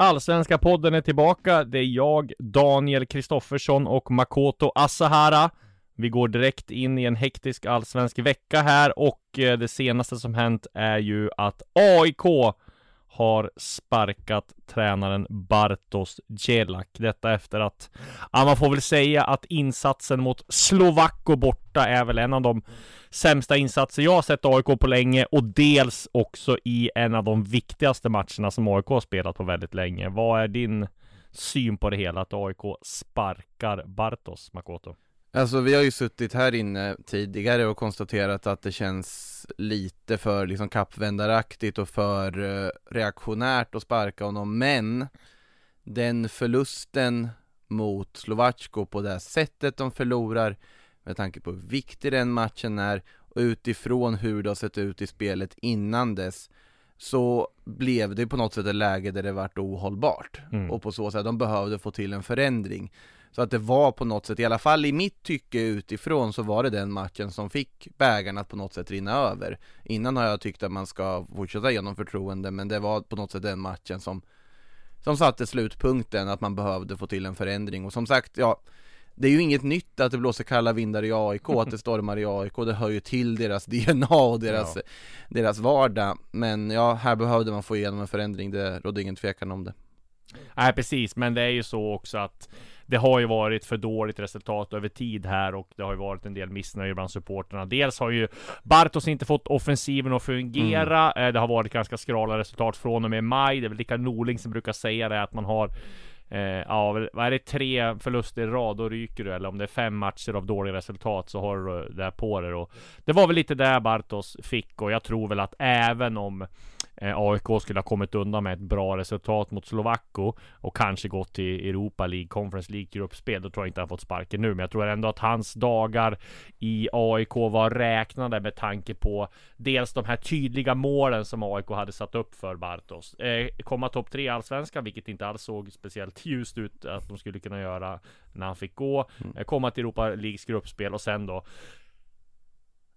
Allsvenska podden är tillbaka. Det är jag, Daniel Kristoffersson och Makoto Asahara. Vi går direkt in i en hektisk allsvensk vecka här och eh, det senaste som hänt är ju att AIK har sparkat tränaren Bartos Djelak. Detta efter att, ja man får väl säga att insatsen mot Slovakko borta är väl en av de sämsta insatser jag har sett AIK på länge och dels också i en av de viktigaste matcherna som AIK har spelat på väldigt länge. Vad är din syn på det hela att AIK sparkar Bartos, Makoto? Alltså vi har ju suttit här inne tidigare och konstaterat att det känns lite för liksom kappvändaraktigt och för eh, reaktionärt att sparka honom men den förlusten mot Slovacko på det sättet de förlorar med tanke på hur viktig den matchen är och utifrån hur det har sett ut i spelet innan dess så blev det på något sätt ett läge där det vart ohållbart Mm. och på så sätt de behövde få till en förändring så att det var på något sätt, i alla fall i mitt tycke utifrån så var det den matchen som fick bägaren att på något sätt rinna över. Innan har jag tyckt att man ska fortsätta genom förtroende men det var på något sätt den matchen som Som satte slutpunkten att man behövde få till en förändring. Och som sagt, ja det är ju inget nytt att det blåser kalla vindar i AIK, att det stormar i AIK, det hör ju till deras DNA och deras, Ja. deras vardag. Men ja, här behövde man få igenom en förändring, det rådde ingen tvekan om det. Nej precis, men det är ju så också att det har ju varit för dåligt resultat över tid här och det har ju varit en del missnöje bland supporterna. Dels har ju Bartos inte fått offensiven att fungera. Eh, Det har varit ganska skrala resultat från och med maj. Det är väl Rickard Norling som brukar säga det att man har Eh, ja, vad är det? Tre förluster i rad, då ryker du. Eller om det är fem matcher av dåliga resultat så har du det på dig. Och det var väl lite där Bartos fick och jag tror väl att även om eh, AIK skulle ha kommit undan med ett bra resultat mot Slovakko och kanske gått till Europa League, Conference League gruppspel. Då tror jag inte han fått sparken nu. Men jag tror ändå att hans dagar i AIK var räknade med tanke på dels de här tydliga målen som AIK hade satt upp för Bartos. Eh, komma topp tre i Allsvenskan, vilket inte alls såg speciellt ljust ut att de skulle kunna göra när han fick gå. Eh, komma till Europa Leagues gruppspel och sen då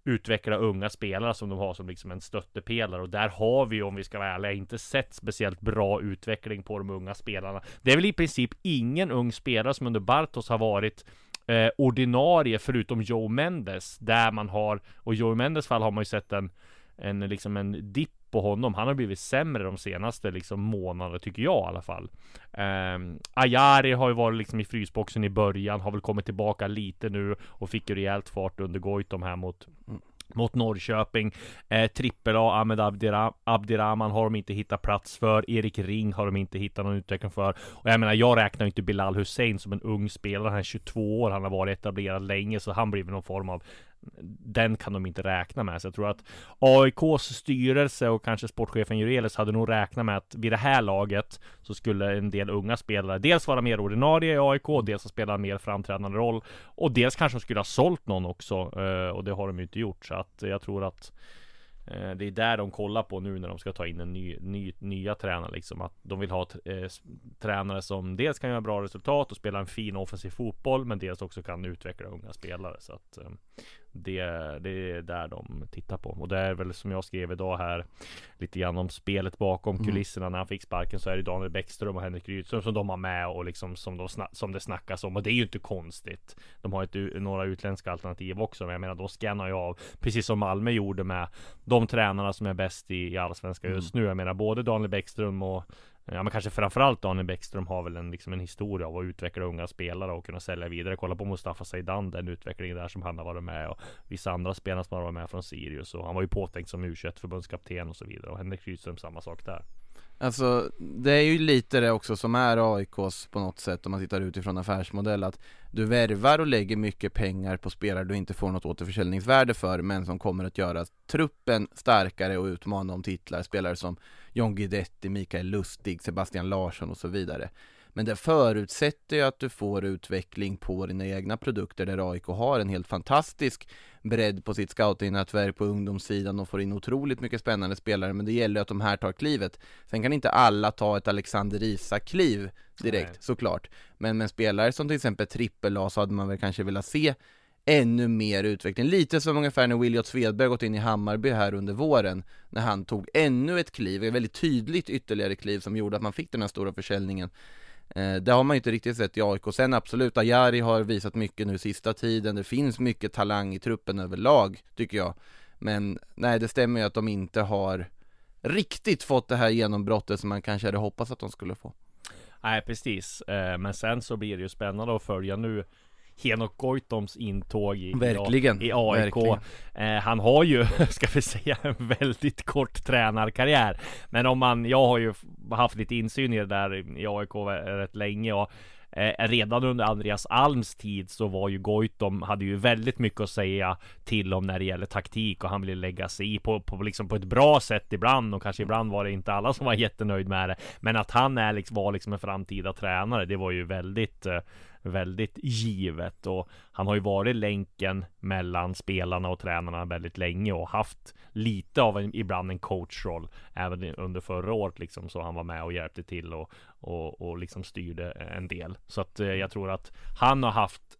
utveckla unga spelare som de har som liksom en stöttepelare och där har vi om vi ska vara ärliga inte sett speciellt bra utveckling på de unga spelarna. Det är väl i princip ingen ung spelare som under Bartos har varit eh, ordinarie förutom Joe Mendes där man har och Joe Mendes fall har man ju sett en en liksom en dipp på honom. Han har blivit sämre de senaste liksom månaderna tycker jag i alla fall. Um, Ayari har ju varit liksom i frysboxen i början, har väl kommit tillbaka lite nu och fick ju rejält fart under Goitom här mot mot Norrköping. Eh, Trippel A, Ahmed Abdira, Abdirahman har de inte hittat plats för. Erik Ring har de inte hittat någon utveckling för. Och jag menar, jag räknar ju inte Bilal Hussein som en ung spelare. Han är 22 år, han har varit etablerad länge, så han blir väl någon form av den kan de inte räkna med. Så jag tror att AIKs styrelse och kanske sportchefen Jurelius hade nog räknat med att vid det här laget så skulle en del unga spelare dels vara mer ordinarie i AIK, dels spela en mer framträdande roll och dels kanske de skulle ha sålt någon också eh, och det har de ju inte gjort. Så att jag tror att eh, det är där de kollar på nu när de ska ta in en ny, ny nya tränare liksom. Att de vill ha t- eh, tränare som dels kan göra bra resultat och spela en fin offensiv fotboll men dels också kan utveckla unga spelare. Så att eh, det, det är där de tittar på. Och det är väl som jag skrev idag här Lite grann om spelet bakom kulisserna när han fick sparken så är det Daniel Bäckström och Henrik Rydström som de har med och liksom som, de som det snackas om och det är ju inte konstigt. De har ett, u- några utländska alternativ också men jag menar de scannar ju av precis som Malmö gjorde med de tränarna som är bäst i, i Allsvenskan just nu. Jag menar både Daniel Bäckström och Ja men kanske framförallt Daniel Bäckström har väl en, liksom en historia av att utveckla unga spelare och kunna sälja vidare. Kolla på Mustafa Zeidan, den utvecklingen där som han har varit med och vissa andra spelare som har varit med från Sirius och han var ju påtänkt som U21 förbundskapten och så vidare och Henrik Rydström samma sak där. Alltså det är ju lite det också som är AIKs på något sätt om man tittar utifrån affärsmodell att du värvar och lägger mycket pengar på spelare du inte får något återförsäljningsvärde för men som kommer att göra truppen starkare och utmana om titlar. Spelare som John Guidetti, Mikael Lustig, Sebastian Larsson och så vidare. Men det förutsätter ju att du får utveckling på dina egna produkter där AIK har en helt fantastisk bredd på sitt scoutingnätverk på ungdomssidan och får in otroligt mycket spännande spelare men det gäller att de här tar klivet. Sen kan inte alla ta ett Alexander Isak-kliv direkt Nej. såklart. Men med spelare som till exempel Trippel så hade man väl kanske velat se ännu mer utveckling. Lite som ungefär när Williot Svedberg gått in i Hammarby här under våren när han tog ännu ett kliv, ett väldigt tydligt ytterligare kliv som gjorde att man fick den här stora försäljningen. Eh, det har man ju inte riktigt sett i AIK. Sen absolut, Ajari har visat mycket nu sista tiden. Det finns mycket talang i truppen överlag, tycker jag. Men nej, det stämmer ju att de inte har riktigt fått det här genombrottet som man kanske hade hoppats att de skulle få. Nej, precis. Eh, men sen så blir det ju spännande att följa nu Henok Goitoms intåg i, Verkligen. i AIK. Eh, han har ju, ska vi säga, en väldigt kort tränarkarriär. Men om man, jag har ju haft lite insyn i det där i AIK rätt länge och Eh, redan under Andreas Alms tid så var ju Goitom, hade ju väldigt mycket att säga till om när det gäller taktik och han ville lägga sig i på, på, liksom på ett bra sätt ibland och kanske ibland var det inte alla som var jättenöjd med det. Men att han är, liksom, var liksom en framtida tränare, det var ju väldigt eh, väldigt givet och han har ju varit länken mellan spelarna och tränarna väldigt länge och haft lite av en, ibland en coachroll även under förra året liksom så han var med och hjälpte till och, och, och liksom styrde en del. Så att eh, jag tror att han har haft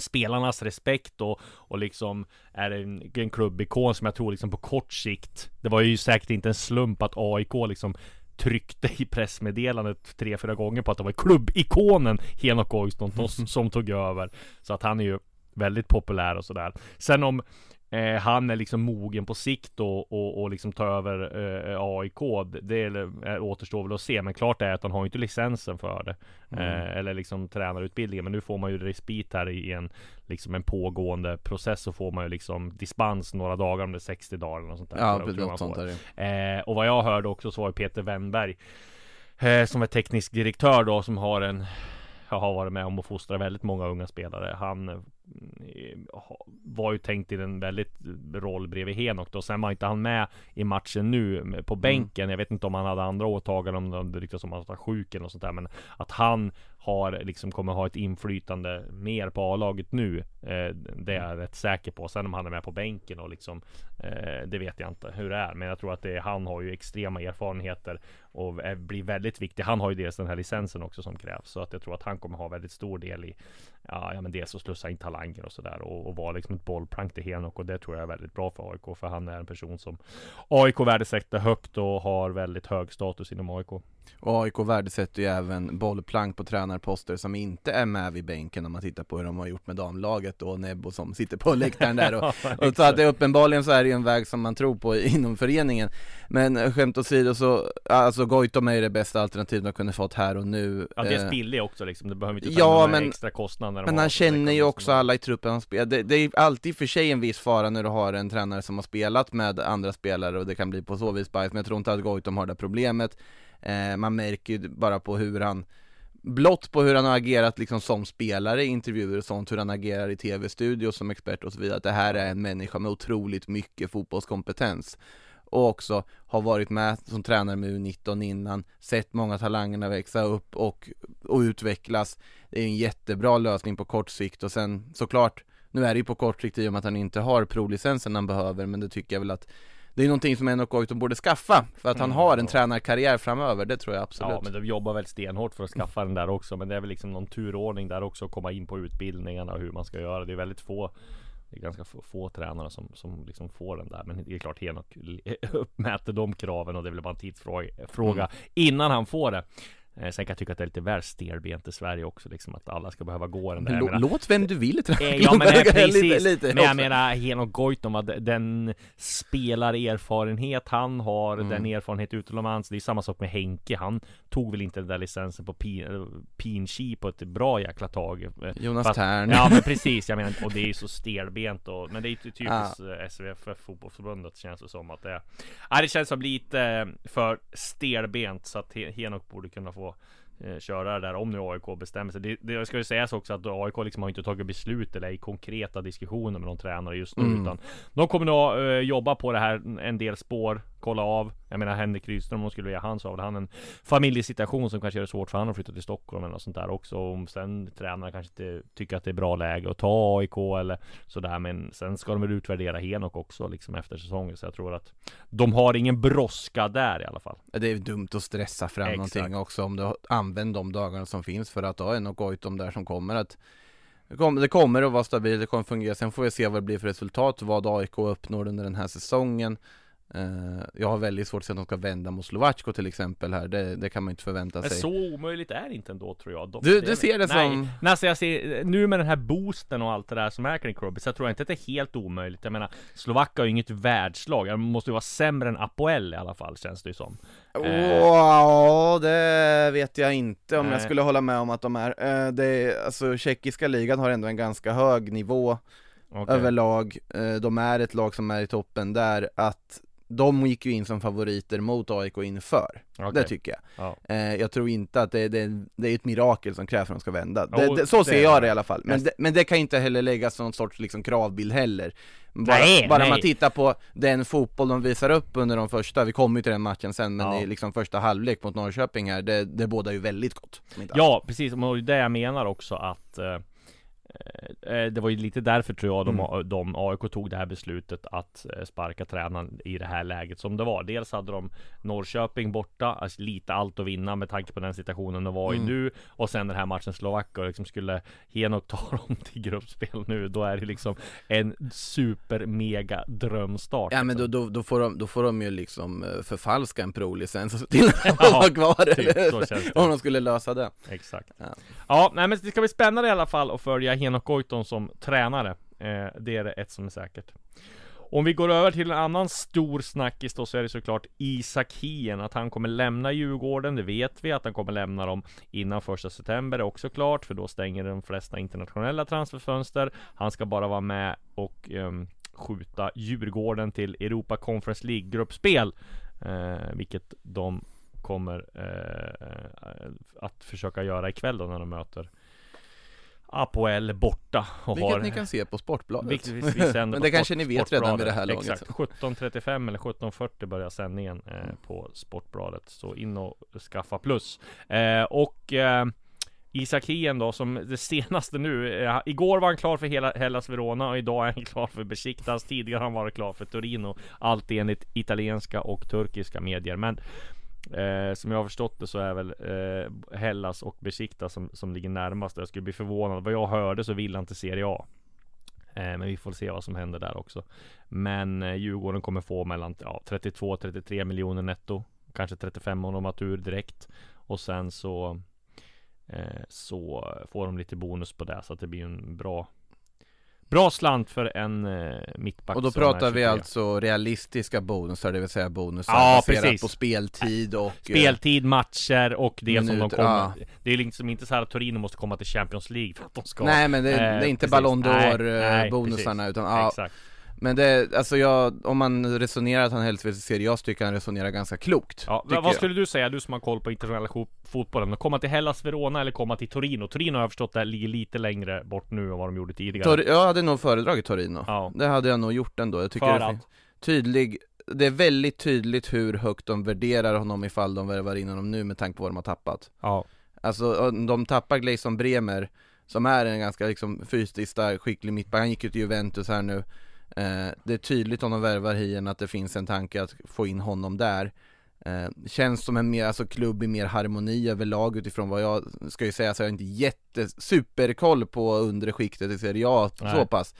spelarnas respekt och, och liksom är en, en klubbikon som jag tror liksom på kort sikt Det var ju säkert inte en slump att AIK liksom tryckte i pressmeddelandet tre, fyra gånger på att det var klubbikonen Henok Goigston som tog över. Så att han är ju väldigt populär och sådär. Sen om eh, han är liksom mogen på sikt och, och, och liksom ta över eh, AIK. Det är, återstår väl att se. Men klart är att han har inte licensen för det. Mm. Eh, eller liksom tränarutbildningen. Men nu får man ju respit här i en liksom en pågående process. Så får man ju liksom dispens några dagar om det är 60 dagar eller något sånt där. Ja, något sånt där. Eh, och vad jag hörde också så var Peter Wennberg eh, som är teknisk direktör då som har en har varit med om att fostra väldigt många unga spelare. Han eh, var ju tänkt i en väldigt roll bredvid Henok då. Sen var inte han med i matchen nu på mm. bänken. Mm. Jag vet inte om han hade andra åtaganden, om det ryktas om att han var sjuk eller något sånt där. Men att han har liksom kommer ha ett inflytande mer på A-laget nu. Eh, det är jag rätt säker på. Sen om han är med på bänken och liksom eh, Det vet jag inte hur det är. Men jag tror att det, är han har ju extrema erfarenheter och är, blir väldigt viktig. Han har ju dels den här licensen också som krävs. Så att jag tror att han kommer ha väldigt stor del i Ja, ja men dels att slussa in talanger och sådär och, och vara liksom ett bollplank till Henok och det tror jag är väldigt bra för AIK för han är en person som AIK värdesätter högt och har väldigt hög status inom AIK. Och AIK värdesätter ju även bollplank på tränarposter som inte är med vid bänken om man tittar på hur de har gjort med damlaget och Nebbo som sitter på läktaren där. Och, och så att det uppenbarligen så är det en väg som man tror på inom föreningen. Men eh, skämt åsido så, alltså Goitom är ju det bästa alternativet man kunde fått här och nu Ja det är eh, billigt också liksom, det behöver inte ta ja, men, extra kostnader Men han känner ju också alla i truppen han spelar, det, det är alltid för sig en viss fara när du har en tränare som har spelat med andra spelare och det kan bli på så vis bajs, men jag tror inte att Goitom har det problemet. Eh, man märker ju bara på hur han Blott på hur han har agerat liksom som spelare i intervjuer och sånt, hur han agerar i tv-studio som expert och så vidare, att det här är en människa med otroligt mycket fotbollskompetens och också har varit med som tränare med U19 innan, sett många talangerna växa upp och, och utvecklas. Det är en jättebra lösning på kort sikt och sen såklart, nu är det ju på kort sikt i och med att han inte har provlicensen han behöver, men det tycker jag väl att det är någonting som Enoch Goitom borde skaffa för att han mm, har en ja. tränarkarriär framöver, det tror jag absolut Ja men de jobbar väl stenhårt för att skaffa den där också Men det är väl liksom någon turordning där också att komma in på utbildningarna och hur man ska göra Det är väldigt få det är ganska få, få tränare som, som liksom får den där Men det är klart Henok uppmäter de kraven och det är väl bara en tidsfråga fråga mm. innan han får det Eh, sen kan jag tycka att det är lite väl stelbent i Sverige också liksom att alla ska behöva gå den där. Lå- menar- Låt vem du vill träna Eh, Ja men nej, precis, lite, lite men jag också. menar Henok Goitom, att den spelarerfarenhet han har, Mm. den erfarenhet utomlands Det är samma sak med Henke, han tog väl inte den där licensen på Pinchi på ett bra jäkla tag Eh, Jonas fast- Tern Ja men precis, jag menar, och det är ju så stelbent och, Men det är ju typiskt ja. SVFF fotbollsförbundet känns det som att det är ja, det känns som lite eh, för stelbent så att He- Henok borde kunna få eh, köra det där om nu AIK bestämmer sig. Det, det ska ju sägas också att AIK liksom har inte tagit beslut eller i konkreta diskussioner med någon tränare just nu Mm. utan de kommer nog eh, jobba på det här en del spår, kolla av. Jag menar Henrik Rydström, om de skulle vilja han så har väl han en familjesituation som kanske gör det svårt för honom att flytta till Stockholm eller något sånt där också. Om sen tränarna kanske inte tycker att det är bra läge att ta AIK eller sådär. Men sen ska de väl utvärdera Henok också liksom efter säsongen. Så jag tror att de har ingen brådska där i alla fall. Det är dumt att stressa fram Exakt. någonting också om du använder de dagarna som finns för att ha en och Goitom där som kommer att det kommer, att vara stabilt, det kommer fungera. Sen får vi se vad det blir för resultat, vad AIK uppnår under den här säsongen. Eh, jag har väldigt svårt att se att de ska vända mot Slovacko till exempel här, det, det kan man inte förvänta Men sig. så omöjligt är det inte ändå tror jag. De, Du- du ser det nej, som- Nej, alltså jag ser, nu med den här boosten och allt det där som är kring Krubby, så jag tror inte att det är helt omöjligt. Jag menar, Slovakien har ju inget världslag. De måste ju vara sämre än Apoel i alla fall, känns det ju som. Eh. Ja, det vet jag inte om jag Nej. skulle hålla med om att de är. Eh, det är alltså tjeckiska ligan har ändå en ganska hög nivå Okej. överlag. Eh, De är ett lag som är i toppen där, att de gick ju in som favoriter mot AIK inför. Okej. Det tycker jag. Ja. Eh, Jag tror inte att det, det, det är ett mirakel som krävs för att de ska vända. Jo, Det, det, så ser jag det. i alla fall. Men Yes. det, men det kan inte heller läggas som någon sorts liksom kravbild heller. Bara, Nej, bara nej. man tittar på den fotboll de visar upp under de första, vi kommer ju till den matchen sen, men Ja. i liksom första halvlek mot Norrköping här, det, det båda ju väldigt gott. Ja, precis. Och det är det jag menar också att eh, det var ju lite därför tror jag de, Mm. de AIK tog det här beslutet att eh, sparka tränaren i det här läget som det var. Dels hade de Norrköping borta, alltså lite allt att vinna med tanke på den situationen de var i Mm. nu. Och sen den här matchen Slovakien, liksom skulle Henok ta dem till gruppspel nu, då är det liksom en super mega drömstart. Ja men då, liksom. då, då, får de, då får de ju liksom eh, förfalska en se till att Ja, vara kvar typ, eller. Om de skulle lösa det. Exakt. Ja. Ja. nej men det ska bli spännande i alla fall att följa Henok Goitom som tränare. Eh, det är det ett som är säkert. Om vi går över till en annan stor snackis då så är det såklart Isak Hien Att han kommer lämna Djurgården, det vet vi Att han kommer lämna dem innan första september är också klart För då stänger de flesta internationella transferfönster Han ska bara vara med och eh, skjuta Djurgården till Europa Conference League gruppspel eh, Vilket de kommer eh, eh, att försöka göra ikväll då när de möter Apoel borta och Vilket har ni kan se på Sportbladet. Vilket vi, vi Men det kanske Sport- ni vet redan vid det här laget. Exakt, 17.35 eller 17.40 börjar sändningen eh, på Sportbladet. Så in och skaffa plus. Eh, Och eh, Isak Hien då som det senaste nu eh, Igår var han klar för hela Hellas Verona och idag är han klar för Besiktas. Tidigare har han varit klar för Torino. Allt enligt italienska och turkiska medier. Men Eh, som jag har förstått det så är väl eh, Hellas och Besiktas som, som ligger närmast. Jag skulle bli förvånad. Vad jag hörde så vill han till Serie A. Eh, men vi får se vad som händer där också. Men eh, Djurgården kommer få mellan ja, 32-33 miljoner netto. Kanske 35 om de har tur direkt. Och sen så eh, Så får de lite bonus på det så att det blir en bra Bra slant för en eh, mittback Och då pratar vi 23. alltså realistiska bonusar, det vill säga bonusar Ja, baserat precis. på speltid och... eh, Speltid, matcher och det som de Minuter, kommer ja. Det är liksom inte så här att Torino måste komma till Champions League för att de ska Nej men det, Eh, det är inte precis. Ballon d'Or eh, bonusarna precis. utan ja, Exakt Men det, alltså jag, om man resonerar att han helst vill se Serie A så tycker han resonerar ganska klokt Ja, vad jag. skulle du säga, du som har koll på internationella fo- fotbollen? Komma till Hellas Verona eller komma till Torino? Torino har jag förstått det ligger lite längre bort nu än vad de gjorde tidigare Tor- jag hade nog föredragit Torino Ja. Det hade jag nog gjort ändå, jag tycker För det att? tydlig Det är väldigt tydligt hur högt de värderar honom ifall de värvar in honom nu med tanke på vad de har tappat Ja, Alltså de tappar Gleison Bremer Som är en ganska liksom fysiskt stark, skicklig mittback, han gick ju till Juventus här nu Det är tydligt om de värvar Hien att det finns en tanke att få in honom där. Eh, Känns som en mer, alltså klubb i mer harmoni överlag utifrån vad jag ska ju säga så jag har inte jätte superkoll på undre skiktet i Serie A så pass.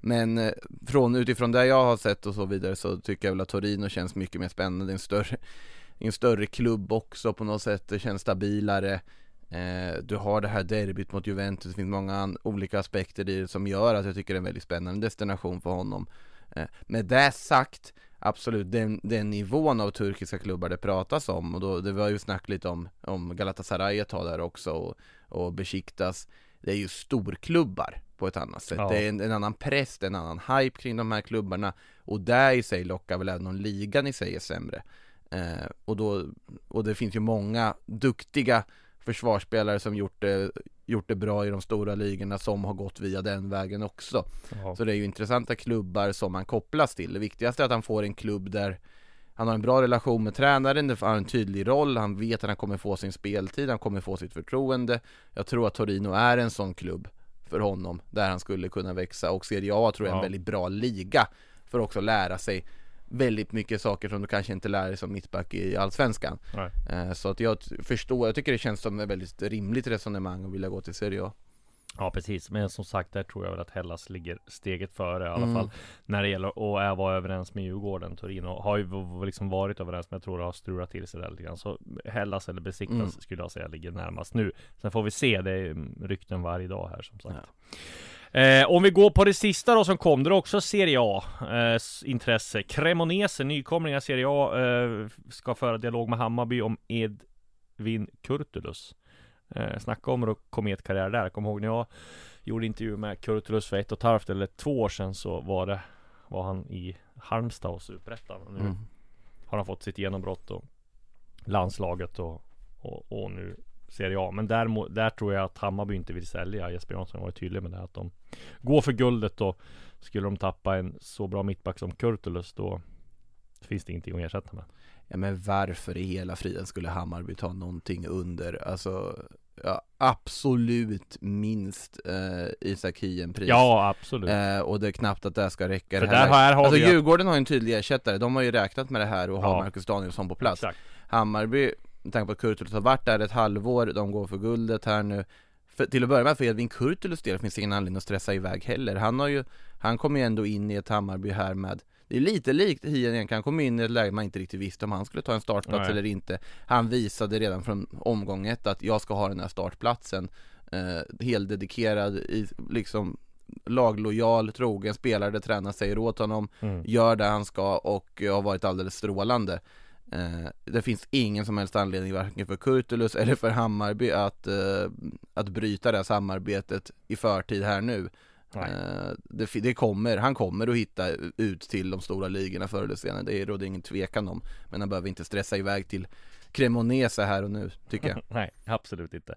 Men eh, från, utifrån det jag har sett och så vidare så tycker jag väl att Torino känns mycket mer spännande, en större en större klubb också på något sätt, det känns stabilare eh, Du har det här derbyt mot Juventus, det finns många olika aspekter i det som gör att jag tycker det är en väldigt spännande destination för honom eh, Med det sagt Absolut, den, den nivån av turkiska klubbar det pratas om och då, det var ju snack lite om, om Galatasaray ett tag där också och, och Besiktas Det är ju storklubbar på ett annat sätt. Ja. Det är en, en, annan press, en annan hype kring de här klubbarna och det i sig lockar väl även om ligan i sig är sämre. Eh, och, då, och det finns ju många duktiga försvarsspelare som gjort det, gjort det bra i de stora ligorna som har gått via den vägen också. Ja. Så det är ju intressanta klubbar som han kopplas till. Det viktigaste är att han får en klubb där han har en bra relation med tränaren, det har en tydlig roll, han vet att han kommer få sin speltid, han kommer få sitt förtroende. Jag tror att Torino är en sån klubb för honom där han skulle kunna växa och Serie A tror jag är en väldigt bra liga för att också lära sig väldigt mycket saker som du kanske inte lär dig som mittback i Allsvenskan. Nej. Eh, så att jag förstår, jag tycker det känns som ett väldigt rimligt resonemang att vilja gå till Serie A. Ja precis, men som sagt där tror jag väl att Hellas ligger steget före i alla mm. fall När det gäller att vara överens med Djurgården Torino har ju liksom varit överens men jag tror det har strulat till sig där lite grann Så Hellas eller Besiktas mm. skulle jag säga ligger närmast nu Sen får vi se, det är rykten varje dag här som sagt ja. Eh, Om vi går på det sista då som kom, det är också Serie A eh, intresse Cremonese, nykomlingar Serie A eh, Ska föra dialog med Hammarby om Edvin Kurtulus Eh, snacka om kometkarriär där. Kom ihåg när jag gjorde intervju med Kurtulus för ett och ett halvt eller två år sedan så var det Var han i Halmstad och Superettan. Nu mm. har han fått sitt genombrott och landslaget och, och, och nu Serie A. Men där, där tror jag att Hammarby inte vill sälja. Jesper Jansson var tydlig med det. Att de går för guldet och skulle de tappa en så bra mittback som Kurtulus då finns det ingenting att ersätta med. Ja men varför i hela friden skulle Hammarby ta någonting under, alltså ja, absolut minst eh, Isak Hien-pris. Ja, absolut. Eh, och det är knappt att det ska räcka. För det här, här har alltså vi Djurgården har en tydlig ersättare, de har ju räknat med det här och ja. har Marcus Danielsson på plats. Exakt. Hammarby, med tanke på att Kurtulus har varit där ett halvår, de går för guldet här nu. För, till att börja med för Edvin Kurtulus del finns det ingen anledning att stressa iväg heller. Han har ju, han kommer ju ändå in i ett Hammarby här med det är lite likt Hien han kom in i ett läge man inte riktigt visste om han skulle ta en startplats Nej. eller inte Han visade redan från omgång ett att jag ska ha den här startplatsen eh, Helt dedikerad, i, liksom laglojal, trogen spelare där tränaren säger åt honom mm. Gör det han ska och har varit alldeles strålande eh, Det finns ingen som helst anledning varken för Kurtulus eller för Hammarby att, eh, att bryta det här samarbetet i förtid här nu Eh, det, det, kommer, han kommer att hitta ut till de stora ligorna förr eller senare, det råder ingen tvekan om. Men han behöver inte stressa iväg till Cremonese här och nu, tycker jag. Nej, absolut inte.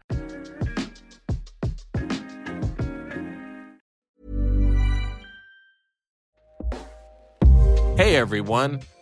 Hey everyone,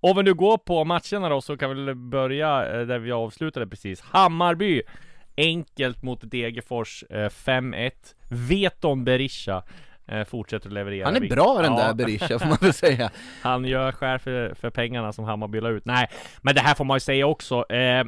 Om vi nu går på matcherna då så kan vi börja eh, där vi avslutade precis. Hammarby Enkelt mot Degerfors 5-1 eh, Veton Berisha eh, Fortsätter att leverera Han är bra den ja. där Berisha får man väl säga Han gör skär för, för pengarna som Hammarby la ut Nej, men det här får man ju säga också eh,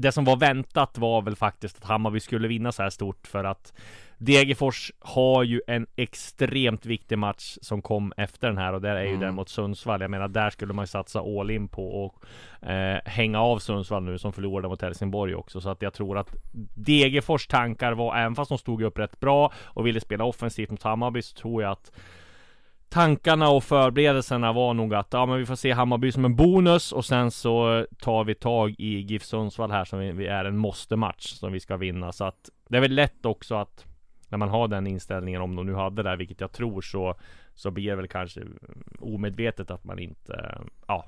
Det som var väntat var väl faktiskt att Hammarby skulle vinna så här stort för att Degerfors har ju en extremt viktig match som kom efter den här och det är ju mm. den mot Sundsvall. Jag menar där skulle man ju satsa all in på och eh, hänga av Sundsvall nu som förlorade mot Helsingborg också. Så att jag tror att Degerfors tankar var, även fast de stod upp rätt bra och ville spela offensivt mot Hammarby så tror jag att Tankarna och förberedelserna var nog att ja, men vi får se Hammarby som en bonus och sen så tar vi tag i GIF Sundsvall här som vi, är en måste-match som vi ska vinna. Så att det är väl lätt också att när man har den inställningen, om de nu hade det, vilket jag tror så Så blir det väl kanske omedvetet att man inte Ja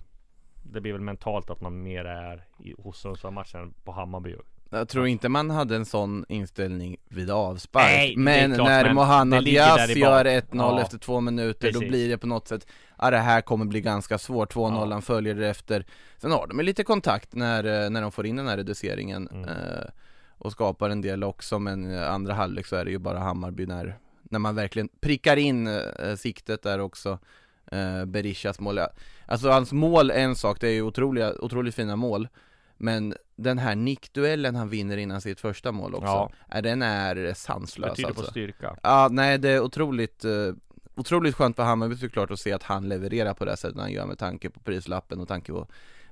Det blir väl mentalt att man mer är i, hos Sundsvall-matchen på Hammarby jag tror inte man hade en sån inställning vid avspark Nej, Men klart, när men Mohanad Diaz i gör bak. 1-0 Ja. efter två minuter, då Precis. blir det på något sätt Ja det här kommer bli ganska svårt, 2-0 Ja. följer det efter Sen har de lite kontakt när, eh, när de får in den här reduceringen Mm. eh, Och skapar en del också men eh, andra halvlek så är det ju bara Hammarby när När man verkligen prickar in eh, siktet där också eh, Berishas mål Alltså hans mål är en sak, det är ju otroliga, otroligt fina mål Men den här nickduellen han vinner innan sitt första mål också, Ja. är, den är sanslös Det tyder på alltså. styrka. Ja, nej det är otroligt, eh, otroligt skönt för Hammarby såklart att se att han levererar på det sättet han gör med tanke på prislappen och tanke på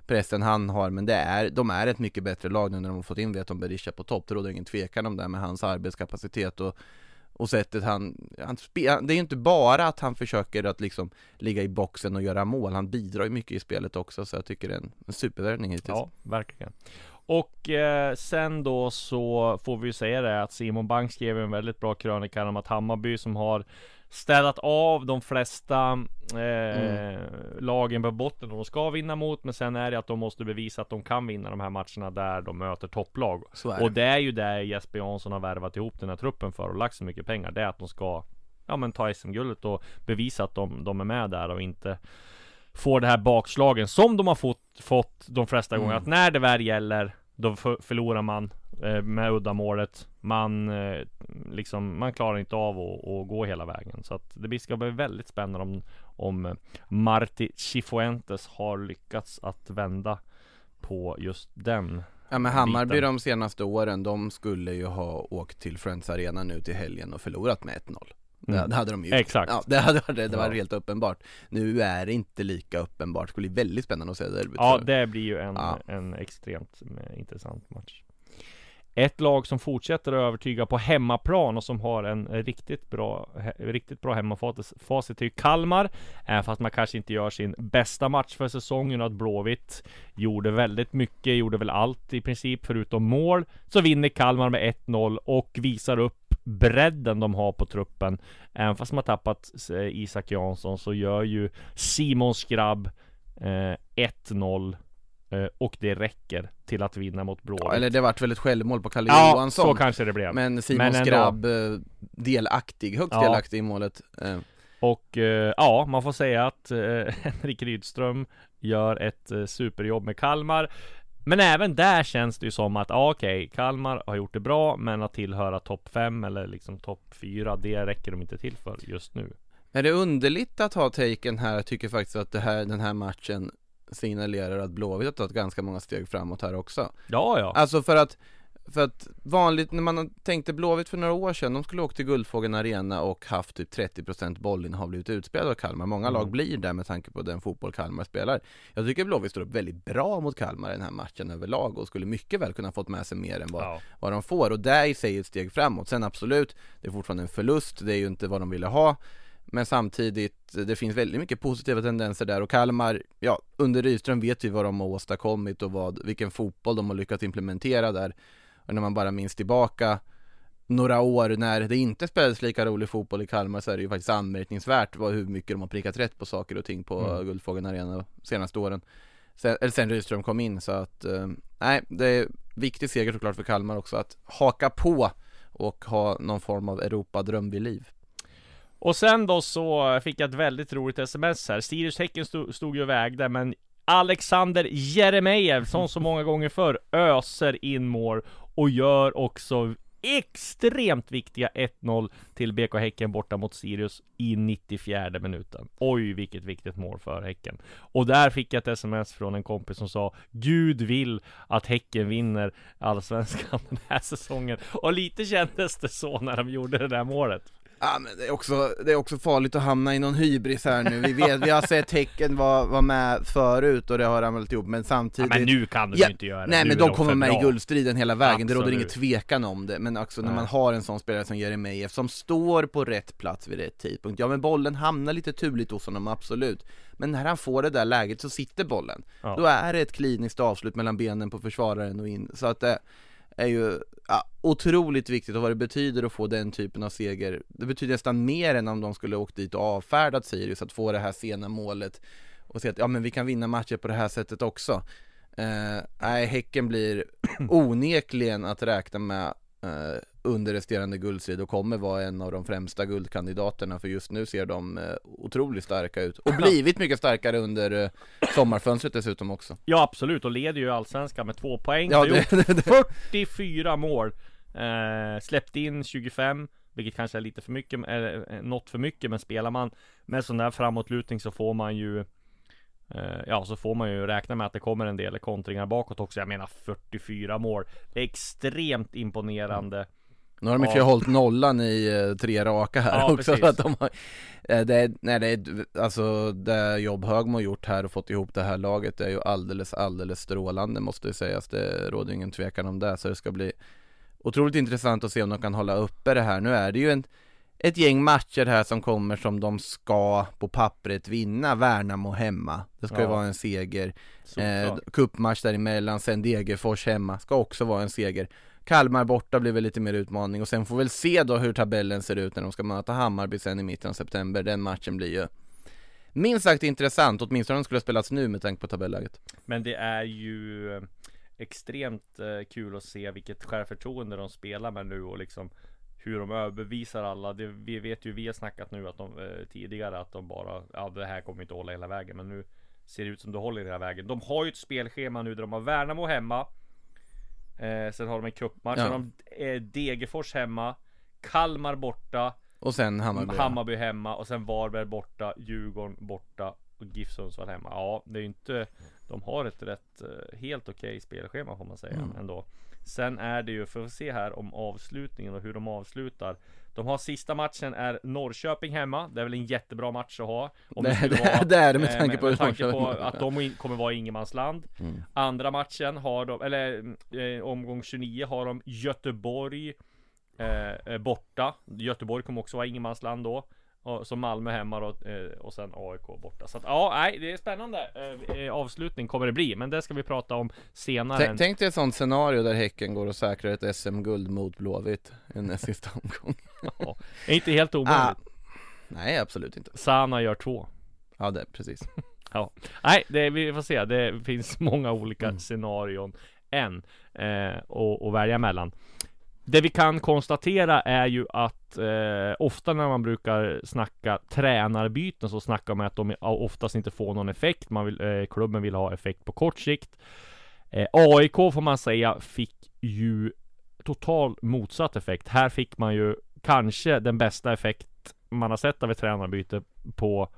pressen han har Men det är, de är ett mycket bättre lag nu när de har fått in Veton Berisha på topp, det råder ingen tvekan om det med hans arbetskapacitet och och sättet han, han spe, det är ju inte bara att han försöker att liksom ligga i boxen och göra mål, han bidrar ju mycket i spelet också så jag tycker det är en, en supervärvning hittills. Ja, verkligen. Och eh, sen då så får vi ju säga det att Simon Bank skrev en väldigt bra krönika om att Hammarby som har städat av de flesta eh, lagen på botten de ska vinna mot. Men sen är det att de måste bevisa att de kan vinna de här matcherna där de möter topplag. Är Och det. det är ju det Jesper Jansson har värvat ihop den här truppen för och lagt så mycket pengar. Det är att de ska ja, men ta SM-guldet och bevisa att de, de är med där och inte får det här bakslagen som de har fått, fått de flesta Mm. gånger. Att när det väl gäller, då för, förlorar man eh, med uddamålet. Man eh, liksom, man klarar inte av att, att gå hela vägen. Så att det ska bli väldigt spännande om, om eh, Marti Cifuentes har lyckats att vända på just den. Ja men Hammarby biten. de senaste åren, de skulle ju ha åkt till Friends Arena nu till helgen och förlorat med 1-0 Mm. det hade de ju. Exakt. Ja, det hade det, det var Ja. helt uppenbart Nu är det inte lika uppenbart, det skulle bli väldigt spännande att se derbyt Ja, det blir ju en, Ja. en extremt eh, intressant match. Ett lag som fortsätter att övertyga på hemmaplan och som har en riktigt bra, riktigt bra hemmafacit är ju Kalmar. Även fast man kanske inte gör sin bästa match för säsongen och att Blåvitt gjorde väldigt mycket, gjorde väl allt i princip förutom mål. Så vinner Kalmar med 1-0 och visar upp bredden de har på truppen. Även fast man tappat eh, Isak Jansson så gör ju Simon Skrabb eh, 1-0 eh, och det räcker till att vinna mot Blåvitt. Ja, eller det vart väl ett självmål på Kalle Ja, Johansson så kanske det blev. Men Simon Men. Skrabb eh, delaktig, högst Ja. delaktig i målet Och ja, man får säga att Henrik Rydström gör ett superjobb med Kalmar. Men även där känns det ju som att, ja, okej, Kalmar har gjort det bra, men att tillhöra topp 5 eller liksom topp 4, det räcker de inte till för just nu. Är det underligt att ha taken här? Jag tycker faktiskt att det här, den här matchen signalerar att Blåvitt har tagit ganska många steg framåt här också Ja, ja. Alltså för att för att vanligt när man tänkte Blåvitt för några år sedan, de skulle åka till Guldfågeln Arena och haft typ 30% bollinnehav blivit utspelade av Kalmar. Många lag Mm. blir där med tanke på den fotboll Kalmar spelar. Jag tycker Blåvitt står upp väldigt bra mot Kalmar i den här matchen överlag och skulle mycket väl kunna fått med sig mer än vad, Ja. vad de får. Och det är i sig ett steg framåt. Sen absolut, det är fortfarande en förlust, det är ju inte vad de ville ha. Men samtidigt, det finns väldigt mycket positiva tendenser där och Kalmar, ja, under Rydström vet vi vad de har åstadkommit och vad, vilken fotboll de har lyckats implementera där. Och när man bara minns tillbaka några år när det inte spelades lika rolig fotboll i Kalmar så är det ju faktiskt anmärkningsvärt vad, hur mycket de har prickat rätt på saker och ting på Mm. Guldfågeln Arena de senaste åren. Sen, eller sen Rydström kom in så att, eh, nej, det är viktig seger såklart för Kalmar också att haka på och ha någon form av Europadröm vid liv. Och sen då så fick jag ett väldigt roligt sms här. Sirius Häcken stod, stod ju och vägde, men Alexander Jeremejeff, som så många gånger förr, öser in mål och gör också extremt viktiga 1-0 till BK Häcken borta mot Sirius i 94 minuten. Oj, vilket viktigt mål för Häcken. Och där fick jag ett sms från en kompis som sa Gud vill att Häcken vinner Allsvenskan den här säsongen. Och lite kändes det så när de gjorde det där målet. Ja men det är också, det är också farligt att hamna i någon hybris här nu. Vi vet, vi har sett tecken vara var med förut och det har ramlat ihop men Ja, samtidigt men nu kan de Ja, ju inte göra det. Nej Nu men de kommer med i bra. guldstriden hela vägen, det råder Absolut. ingen tvekan om det Men också när man har en sån spelare som Jeremejeff som står på rätt plats vid rätt tidpunkt Ja men bollen hamnar lite turligt hos honom, absolut Men när han får det där läget så sitter bollen Ja. Då är det ett kliniskt avslut mellan benen på försvararen och in Så att det är ju ja, otroligt viktigt och vad det betyder att få den typen av seger. Det betyder nästan mer än om de skulle åkt dit och avfärdat Sirius att få det här sena målet och se att ja men vi kan vinna matcher på det här sättet också. Eh, nej, Häcken blir onekligen att räkna med eh, under resterande guldstrid och kommer vara en av de främsta guldkandidaterna för just nu ser de eh, otroligt starka ut och blivit mycket starkare under eh, sommarfönstret dessutom också. Ja absolut, och leder ju allsvenskan med två poäng. Ja, det- det- det- 44 mål. Eh, släppt in 25, vilket kanske är lite för mycket, eller eh, något för mycket. Men spelar man med sån där framåtlutning så får man ju Ja, så får man ju räkna med att det kommer en del kontringar bakåt också. Jag menar 44 mål. Det är extremt imponerande. Nu har de i och för sig hållit nollan i eh, tre raka här Ja, också precis. att de har, eh, det, är- nej, det är, alltså det jobb Högmo har gjort här och fått ihop det här laget är ju alldeles, alldeles strålande måste ju sägas. Det råder ingen tvekan om det så det ska bli otroligt intressant att se om de kan hålla uppe det här. Nu är det ju en, ett gäng matcher här som kommer som de ska på pappret vinna. Värnamo hemma, det ska ju Ja. vara en seger. Eh, cupmatch däremellan, sen Degerfors hemma, ska också vara en seger. Kalmar borta blir väl lite mer utmaning och sen får vi väl se då hur tabellen ser ut när de ska möta Hammarby sen i mitten av september. Den matchen blir ju minst sagt intressant, åtminstone om den skulle ha spelats nu med tanke på tabelläget. Men det är ju eh, extremt eh, kul att se vilket självförtroende de spelar med nu och liksom hur de överbevisar alla. Det, vi vet ju, vi har snackat nu att de eh, tidigare att de bara, ja det här kommer inte hålla hela vägen. Men nu ser det ut som det håller hela vägen. De har ju ett spelschema nu där de har Värnamo hemma. Eh, sen har de en cupmatch. Ja. Sen har de eh, Degerfors hemma. Kalmar borta. Och sen Hammarby. Hammarby hemma och sen Varberg borta, Djurgården borta och GIF Sundsvall hemma. Ja, det är ju inte De har ett rätt eh, helt okej spelschema får man säga Mm. ändå. Sen är det ju, för att se här om avslutningen och hur de avslutar. De har sista matchen är Norrköping hemma. Det är väl en jättebra match att ha. Om Det- det- det är det med eh, tanke på med tanke på att de kommer vara i ingenmansland. Mm. Andra matchen har de, eller eh, omgång 29 har de Göteborg eh, eh, borta. Göteborg kommer också vara ingenmansland då. Och, så Malmö hemma då, eh, och sen AIK borta. Så att ja, nej, det är spännande eh, eh, avslutning kommer det bli. Men det ska vi prata om senare. Tänk, tänk dig ett sånt scenario där Häcken går och säkrar ett SM-guld mot Blåvitt i näst sista omgång. Ja, inte helt ah, omöjligt. nej, absolut inte. Sana gör två. Ja, det precis. Ja, nej, det, vi får se. Det finns många olika Mm. scenarion än eh, och, och välja mellan. Det vi kan konstatera är ju att eh, ofta när man brukar snacka tränarbyten så snackar man att de oftast inte får någon effekt. Man vill, eh, klubben vill ha effekt på kort sikt. Eh, AIK får man säga fick ju total motsatt effekt. Här fick man ju kanske den bästa effekt man har sett av ett tränarbyte på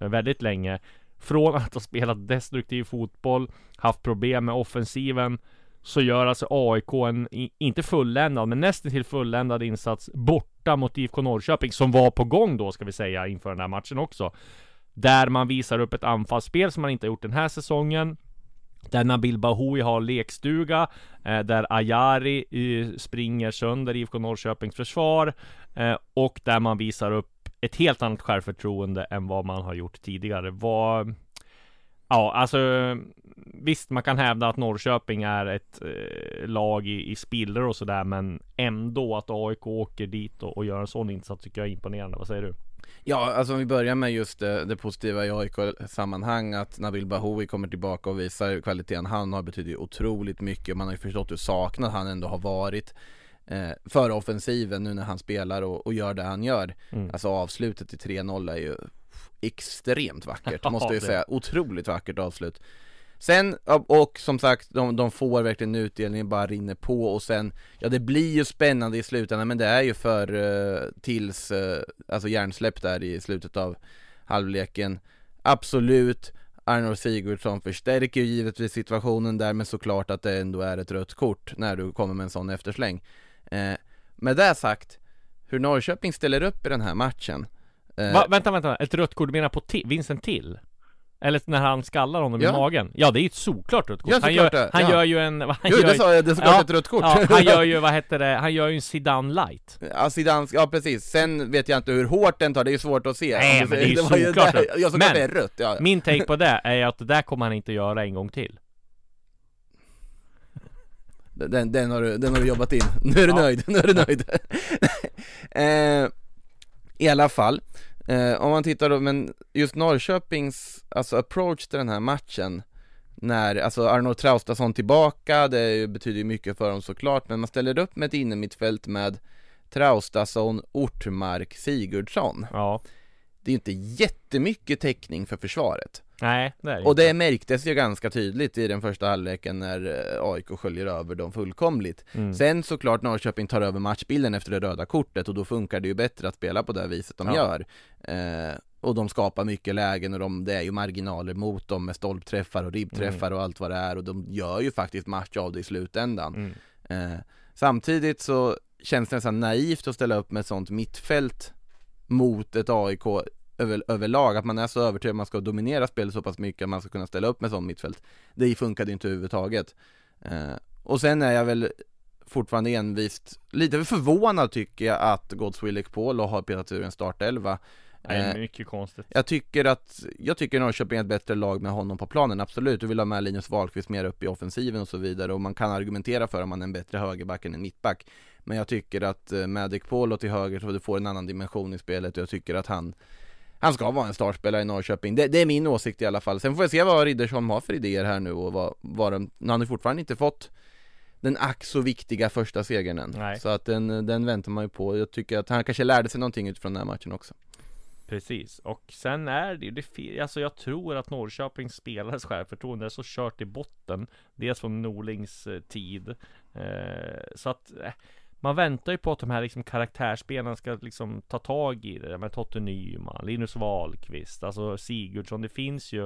eh, väldigt länge. Från att ha spelat destruktiv fotboll, haft problem med offensiven, så gör alltså AIK en, inte fulländad, men nästan till fulländad insats borta mot IFK Norrköping, som var på gång då, ska vi säga, inför den här matchen också. Där man visar upp ett anfallsspel som man inte har gjort den här säsongen. Där Nabil Bahoui har lekstuga, eh, där Ayari eh, springer sönder IFK Norrköpings försvar eh, och där man visar upp ett helt annat självförtroende än vad man har gjort tidigare. Vad... Ja, alltså visst, man kan hävda att Norrköping är ett eh, lag i, i spillror och sådär, men ändå att AIK åker dit och, och gör en sån insats tycker jag är imponerande. Vad säger du? Ja, alltså om vi börjar med just det, det positiva i AIK-sammanhang att Nabil Bahoui kommer tillbaka och visar kvaliteten han har betyder otroligt mycket. Man har ju förstått hur saknad han ändå har varit eh, för offensiven nu när han spelar och, och gör det han gör. Mm. Alltså avslutet i 3-0 är ju extremt vackert, måste jag säga. Otroligt vackert avslut. Sen, och som sagt, de, de får verkligen utdelningen, bara rinner på och sen, ja det blir ju spännande i slutändan men det är ju för eh, tills, eh, alltså hjärnsläpp där i slutet av halvleken. Absolut, Arnor Sigurdsson förstärker ju givetvis situationen där men såklart att det ändå är ett rött kort när du kommer med en sån eftersläng. Eh, med det sagt, hur Norrköping ställer upp i den här matchen Va, vänta, vänta, ett rött kort du menar på vinsten till? Eller när han skallar honom Ja. i magen? Ja, det är ju ett solklart rött kort. Ja, han gör, det, han ja. gör ju en... Han Jo gör, det sa jag, det är såklart ett rött kort! Ja, han gör ju, vad heter det, han gör ju en Zidane light. Ja, Zidane, ja precis, sen vet jag inte hur hårt den tar, det är ju svårt att se Nej, men det är ju var solklart där- rött. Ja såklart Men- det är rött, ja Min take på det är att det där kommer han inte göra en gång till. Den, den, har du, den har du jobbat in, nu är du Ja. nöjd, nu är du nöjd eh, I alla fall, eh, om man tittar då, men just Norrköpings, alltså approach till den här matchen när, alltså Arnold Traustason tillbaka, det betyder ju mycket för dem såklart, men man ställer upp med ett innermittfält med Traustason, Ortmark, Sigurdsson. Ja. Det är ju inte jättemycket täckning för försvaret. Nej, det är det Och det märktes ju ganska tydligt i den första halvleken när eh, AIK sköljer över dem fullkomligt. Mm. Sen såklart Norrköping tar över matchbilden efter det röda kortet och då funkar det ju bättre att spela på det viset de Ja. gör. Eh, och de skapar mycket lägen och de, det är ju marginaler mot dem med stolpträffar och ribbträffar och allt vad det är och de gör ju faktiskt match av det i slutändan. Mm. Eh, samtidigt så känns det nästan naivt att ställa upp med ett sånt mittfält mot ett AIK över, överlag, att man är så övertygad att man ska dominera spelet så pass mycket att man ska kunna ställa upp med sånt mittfält. Det funkade inte överhuvudtaget. Eh, och sen är jag väl fortfarande envist lite förvånad tycker jag att Godswill Paul har petat ur en startelva. Är Eh, mycket konstigt. jag tycker att, jag tycker Norrköping är ett bättre lag med honom på planen, absolut. Du vill ha med Linus Wahlqvist mer upp i offensiven och så vidare och man kan argumentera för om man är en bättre högerback än en mittback. Men jag tycker att eh, Magic Polo till höger så du får en annan dimension i spelet och jag tycker att han han ska vara en startspelare i Norrköping, det, det är min åsikt i alla fall. Sen får vi se vad Riddersholm har för idéer här nu och vad, vad de, han har fortfarande inte fått den ack så viktiga första segern än. Nej. Så att den, den väntar man ju på. Jag tycker att han kanske lärde sig någonting utifrån den här matchen också. Precis, och sen är det ju, det, alltså jag tror att Norrköpings spelares självförtroende är så kört i botten Dels från Norlings eh, tid eh, Så att eh, man väntar ju på att de här liksom karaktärsspelarna ska liksom ta tag i det med Totte Nyman, Linus Wahlqvist, alltså Sigurdsson Det finns ju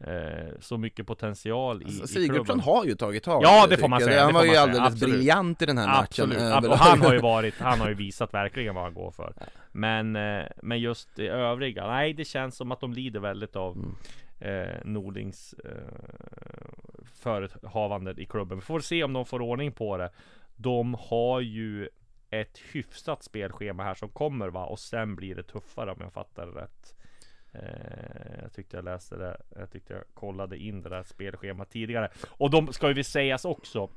eh, så mycket potential i, Alltså, i Sigurdsson klubben. har ju tagit tag Ja, det får man säga, Han det var ju säga, alldeles absolut. briljant i den här matchen Absolut, överlag. och han har ju varit, han har ju visat verkligen vad han går för Men, eh, men just det övriga, nej det känns som att de lider väldigt av Mm. eh, Nordings eh, förehavande i klubben. Vi får se om de får ordning på det. De har ju ett hyfsat spelschema här som kommer va och sen blir det tuffare om jag fattar det rätt. Eh, jag tyckte jag läste det. Jag tyckte jag kollade in det där spelschemat tidigare. Och de ska ju sägas också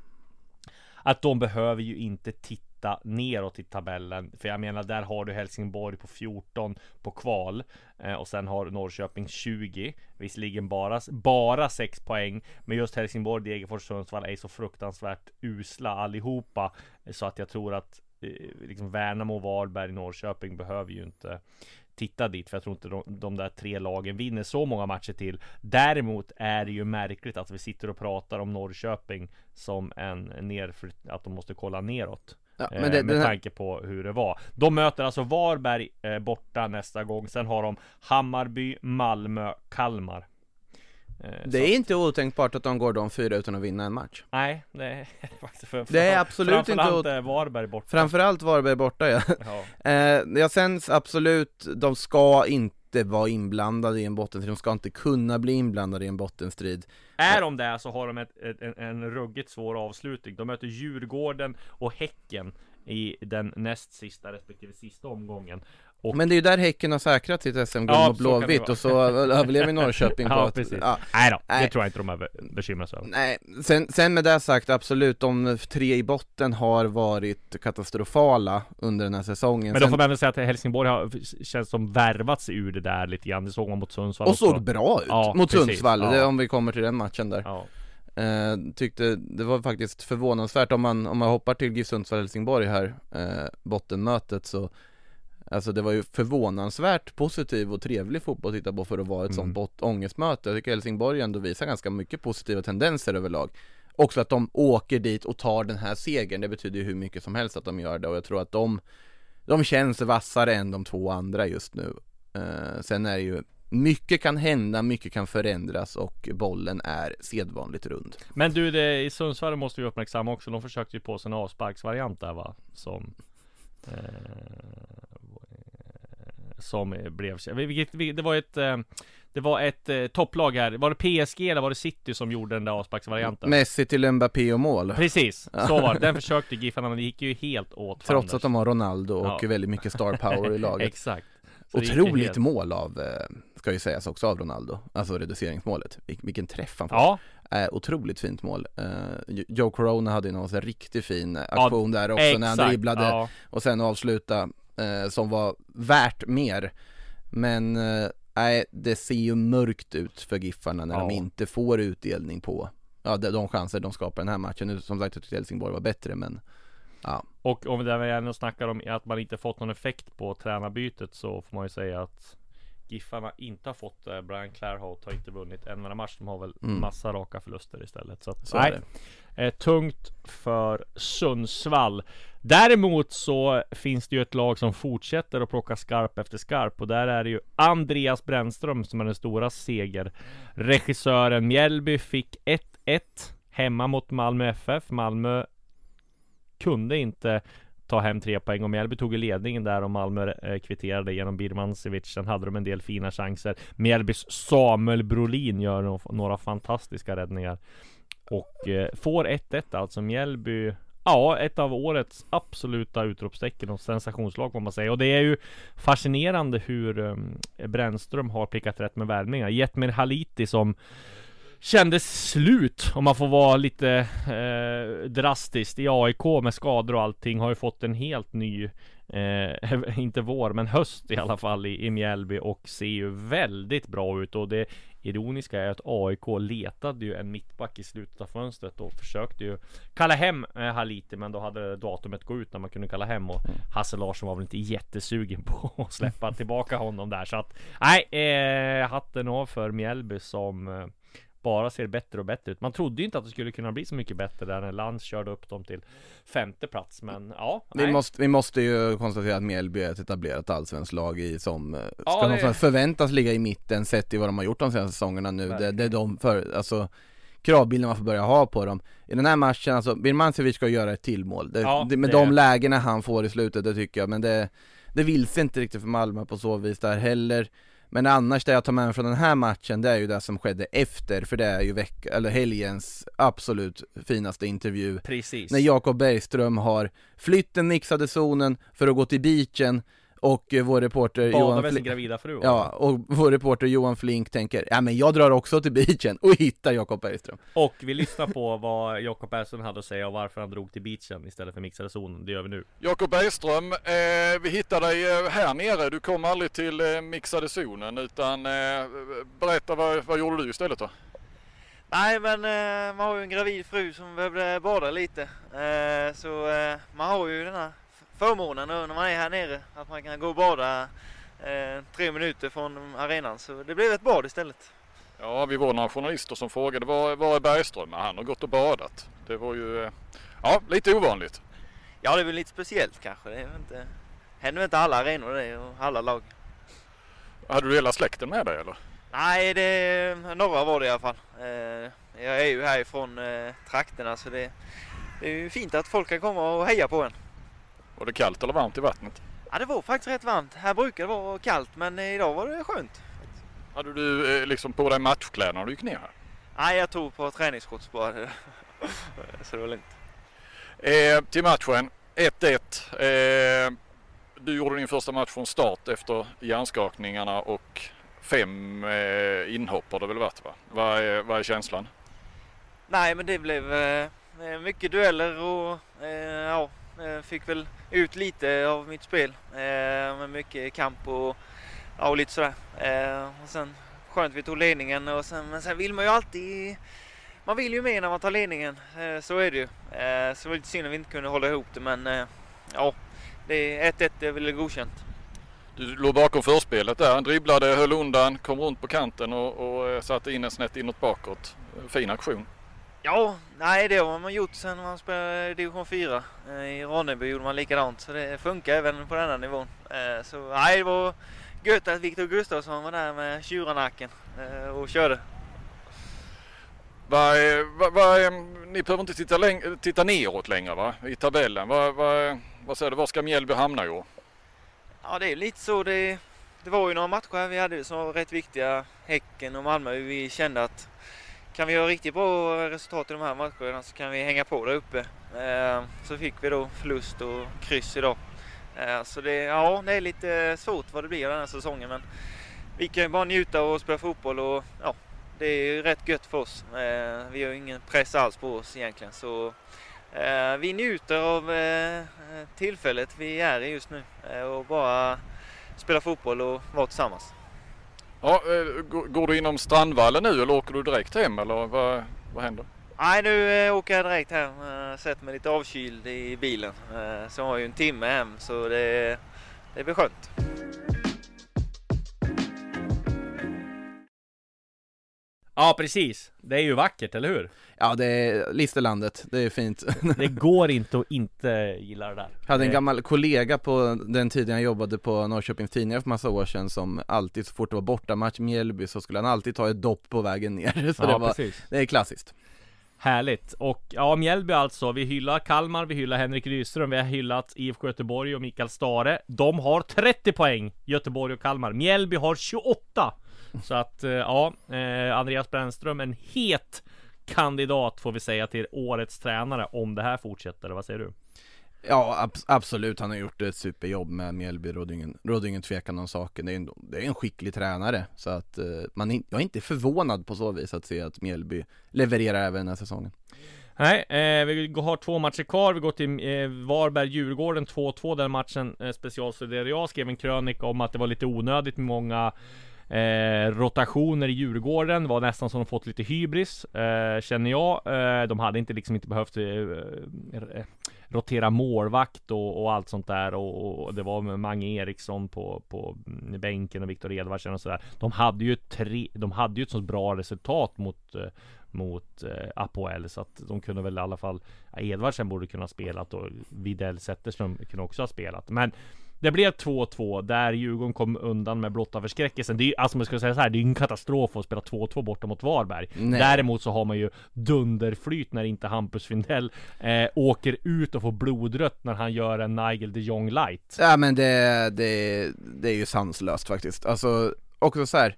att de behöver ju inte titta neråt i tabellen. För jag menar, där har du Helsingborg på 14 på kval. Eh, och sen har Norrköping 20. Visserligen bara, bara 6 poäng. Men just Helsingborg, Degerfors, Sundsvall är så fruktansvärt usla allihopa. Eh, så att jag tror att eh, liksom Värnamo, Varberg, Norrköping behöver ju inte titta dit, för jag tror inte de, de där tre lagen vinner så många matcher till. Däremot är det ju märkligt att vi sitter och pratar om Norrköping som en nerflytt, att de måste kolla neråt. Ja, eh, men det, med här, tanke på hur det var. De möter alltså Varberg eh, borta nästa gång. Sen har de Hammarby, Malmö, Kalmar. Eh, det är inte otänkbart att de går de fyra utan att vinna en match. Nej, det är faktiskt för, Det är absolut inte framförallt, åt- eh, Varberg borta. Framförallt Varberg borta ja. Ja. Eh, jag sen absolut, de ska inte vara inblandade i en bottenstrid, de ska inte kunna bli inblandade i en bottenstrid. Är de det så har de ett, ett, en, en ruggigt svår avslutning. De möter Djurgården och Häcken i den näst sista respektive sista omgången. Och Men det är ju där Häcken har säkrat sitt SM-guld Ja, mot det Blåvitt och så överlever Norrköping på ja, att, precis. ja, Nej då, det Nej. tror jag inte de är bekymrar sig över. Nej, sen, sen med det sagt absolut, de tre i botten har varit katastrofala under den här säsongen. Men då sen, får man väl säga att Helsingborg har känns som värvat sig ur det där lite grann. Det såg man mot Sundsvall och också. såg bra ut Ja, mot precis. Sundsvall, det, om vi kommer till den matchen där. Eh, tyckte det var faktiskt förvånansvärt om man, om man hoppar till GIF Sundsvall Helsingborg här, eh, bottenmötet så Alltså det var ju förvånansvärt positiv och trevlig fotboll att titta på för att vara ett Mm. sånt ångestmöte. Jag tycker Helsingborg ändå visar ganska mycket positiva tendenser överlag. Också att de åker dit och tar den här segern, det betyder ju hur mycket som helst att de gör det och jag tror att de De känns vassare än de två andra just nu. Eh, sen är det ju mycket kan hända, mycket kan förändras och bollen är sedvanligt rund. Men du, det, i Sundsvall måste vi uppmärksamma också. De försökte ju på sig en avsparksvariant där va? Som eh, Som blev vilket, vilket, Det var ett eh, Det var ett eh, topplag här. Var det PSG eller var det City som gjorde den där avsparksvarianten? Messi till Mbappé och mål. Precis, så var det. Den försökte Giffarna men det gick ju helt åt Trots fanders. att de har Ronaldo och Ja. väldigt mycket star power i laget. Exakt. Så Otroligt helt- mål av, eh, ska ju sägas också av Ronaldo, alltså reduceringsmålet. Vil- vilken träff han får. Ja, Eh, otroligt fint mål. Eh, Jo- Joe Corona hade ju någon sån riktigt fin eh, aktion där också när han exakt. dribblade Ja. och sen avsluta eh, som var värt mer. Men eh, nej, det ser ju mörkt ut för Giffarna när Ja. de inte får utdelning på ja, de, de chanser de skapar den här matchen. Nu som sagt, jag tyckte Helsingborg var bättre, men ja, Och om det vi ändå snackar om att man inte fått någon effekt på tränarbytet så får man ju säga att Giffarna inte har fått det. Brian Clairhout har inte vunnit en enda match. De har väl Mm. massa raka förluster istället. Så, att, så är nej, eh, tungt för Sundsvall. Däremot så finns det ju ett lag som fortsätter att plocka skarp efter skarp och där är det ju Andreas Brännström som är den stora seger. Regissören Mjällby fick 1-1 hemma mot Malmö FF. Malmö kunde inte ta hem tre poäng och Mjällby tog i ledningen där och Malmö eh, kvitterade genom Birmancevic. Sen hade de en del fina chanser. Mjällbys Samuel Brolin gör några fantastiska räddningar. Och eh, får 1-1 alltså. Mjällby Ja, ett av årets absoluta utropstecken och sensationslag får man säga. Och det är ju fascinerande hur um, Brännström har prickat rätt med värvningar. Jetmir Haliti som kändes slut om man får vara lite eh, drastiskt i AIK med skador och allting har ju fått en helt ny eh, inte vår men höst i alla fall i, i Mjällby och ser ju väldigt bra ut. Och det ironiska är att AIK letade ju en mittback i slutet av fönstret och försökte ju kalla hem eh, Haliti men då hade datumet gå ut när man kunde kalla hem och Hasse Larsson var väl inte jättesugen på att släppa tillbaka honom där. Så att nej eh, hatten av för Mjällby som eh, bara ser bättre och bättre ut. Man trodde ju inte att det skulle kunna bli så mycket bättre där när Lantz körde upp dem till femte plats. Men ja, Vi nej. måste, vi måste ju konstatera att Mjällby är ett etablerat allsvenskt lag i som eh, ska Ja, det- någonstans förväntas ligga i mitten sett i vad de har gjort de senaste säsongerna nu. Det, det är de för, alltså kravbilden man får börja ha på dem. I den här matchen, alltså Birmancevic ska göra ett till mål. Det, Ja, det, med det- de lägena han får i slutet, det tycker jag. Men det, det vill sig inte riktigt för Malmö på så vis där heller. Men annars det jag tar med mig från den här matchen, det är ju det som skedde efter, för det är ju veck eller helgens absolut finaste intervju Precis. när Jakob Bergström har flytt den mixade zonen för att gå till beachen och eh, vår reporter Badar Johan med sin gravida fru. Ja, och vår reporter Johan Flink tänker, ja men jag drar också till beachen och hittar Jakob Bergström Och vi lyssnar på vad Jakob Persson hade att säga och varför han drog till beachen istället för mixade zonen. Det gör vi nu. Jakob Bergström, eh, vi hittade dig eh, här nere. Du kom aldrig till eh, mixade zonen utan eh, berätta vad, vad gjorde du istället då? Nej men eh, man har ju en gravid fru som behövde bada lite. Eh, så eh, man har ju den här förmånen nu när man är här nere att man kan gå och bada eh, tre minuter från arenan. Så det blev ett bad istället. Ja, vi var några journalister som frågade var, var är Bergström? Han har gått och badat. Det var ju eh, ja, lite ovanligt. Ja det är väl lite speciellt kanske. Det är inte, händer inte alla arenor det och alla lag. Hade du hela släkten med dig eller? Nej, det, några var det i alla fall. Eh, jag är ju härifrån trakterna så det, det är ju fint att folk kan komma och heja på en. Var det kallt eller varmt i vattnet? Ja, det var faktiskt rätt varmt. Här brukar det vara kallt men idag var det skönt. Hade du eh, liksom på dig matchkläderna när du gick ner här? Nej, jag tog på träningsshorts bara. så det var lugnt. Eh, till matchen, 1-1. Eh, du gjorde din första match från start efter hjärnskakningarna och fem eh, inhopp har det väl varit va? Vad är, vad är känslan? Nej, men det blev eh, mycket dueller och eh, ja, Eh, fick väl ut lite av mitt spel. Eh, med mycket kamp och, ja, och lite sådär. Eh, och sen skönt vi tog ledningen och sen, men sen vill man ju alltid man vill ju mer när man tar ledningen, eh, så är det ju. Eh, så det var lite synd att vi inte kunde hålla ihop det men eh, ja, det är 1-1 är väl godkänt. Du låg bakom förspelet där, dribblade, höll undan, kom runt på kanten och, och eh, satte in en snett inåt bakåt. Fin aktion. Ja, nej det har man gjort sedan man spelade division 4. Eh, I Ronneby gjorde man likadant så det funkar även på denna nivån. Eh, Så nej, det var gött att Viktor Gustafsson var där med tjuranacken eh, och körde. Va, va, va, ni behöver inte titta, läng- titta neråt längre va? I tabellen. Va, va, vad säger du, var ska Mjällby hamna i år? Ja, det är lite så. Det, det var ju några matcher vi hade som var rätt viktiga. Häcken och Malmö. Vi kände att kan vi göra riktigt bra resultat i de här matcherna så kan vi hänga på där uppe. Ehm, så fick vi då förlust och kryss idag. Ehm, så det, ja, det är lite svårt vad det blir den här säsongen men vi kan ju bara njuta och spela fotboll och ja, det är ju rätt gött för oss. Ehm, vi har ju ingen press alls på oss egentligen så vi njuter av eh, tillfället vi är i just nu eh, och bara spela fotboll och vara tillsammans. Ja, eh, går, du inom Strandvallen nu eller åker du direkt hem eller vad, vad händer? Nej, nu eh, åker jag direkt hem. Uh, Sätter mig lite avkyld i bilen. Eh, så jag har ju en timme hem så det, det blir skönt. Ja precis, det är ju vackert, eller hur? Ja det är Listerlandet, det är fint Det går inte att inte gilla det där Jag hade en Eh, gammal kollega på den tiden jag jobbade på Norrköpings Tidningar för massa år sedan som alltid så fort det var bortamatch med Mjällby så skulle han alltid ta ett dopp på vägen ner Så Ja det var, precis det är klassiskt Härligt! Och ja, Mjällby alltså. Vi hyllar Kalmar, vi hyllar Henrik Rydström, vi har hyllat IFK Göteborg och Mikael Stare. De har 30 poäng, Göteborg och Kalmar. Mjällby har 28! Så att eh, ja, eh, Andreas Brännström, en het kandidat får vi säga till årets tränare om det här fortsätter. Vad säger du? Ja ab- absolut, han har gjort ett superjobb med Mjällby, råder ingen, ingen tvekan om saken Det är en, det är en skicklig tränare Så att eh, man är, jag är inte förvånad på så vis att se att Mjällby levererar även den här säsongen Nej, eh, vi har två matcher kvar. Vi går till eh, Varberg-Djurgården 2-2. Den matchen eh, specialstuderade jag. Skrev en krönika om att det var lite onödigt med många Eh, rotationer i Djurgården var nästan som de fått lite hybris eh, Känner jag. Eh, De hade inte liksom inte behövt eh, eh Rotera målvakt och, och allt sånt där och, och det var med Mange Eriksson på, på mm, bänken och Viktor Edvardsen och sådär. De hade ju tre De hade ju ett så bra resultat mot eh, mot eh, Apoel så att de kunde väl i alla fall ja, Edvardsen borde kunna ha spelat och Widell Zetterström kunde också ha spelat. Men det blev 2-2 där Djurgården kom undan med blotta förskräckelsen. Det är ju, alltså man ska säga så här, det är ju en katastrof att spela 2-2 borta mot Varberg. Nej. Däremot så har man ju dunderflyt när inte Hampus Findell eh, åker ut och får blodrött när han gör en Nigel de Jong light. Ja men det, det, det är ju sanslöst faktiskt Alltså, också så här.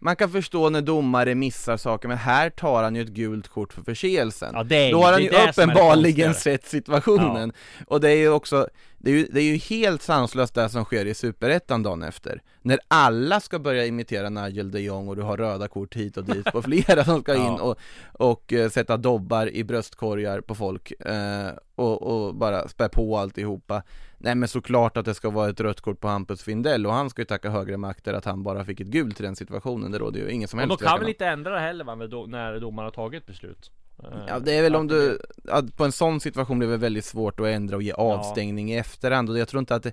Man kan förstå när domare missar saker, men här tar han ju ett gult kort för förseelsen. Ja, det är, Då har han ju uppenbarligen sett situationen. Och det är ju också, det är ju, det är ju helt sanslöst det som sker i Superettan dagen efter. När alla ska börja imitera Nigel de Jong och du har röda kort hit och dit på flera som ska in Ja. och, och eh, sätta dobbar i bröstkorgar på folk eh, och, och bara spä på alltihopa Nej men såklart att det ska vara ett rött kort på Hampus Findell och han ska ju tacka högre makter att han bara fick ett gult i den situationen, det råder ju ingen som Och helst då tvekan kan väl om. inte ändra det heller va, när, do, när domaren har tagit beslut? Eh, Ja det är väl om att du, på en sån situation blir det väldigt svårt att ändra och ge avstängning i efterhand och jag tror inte att det,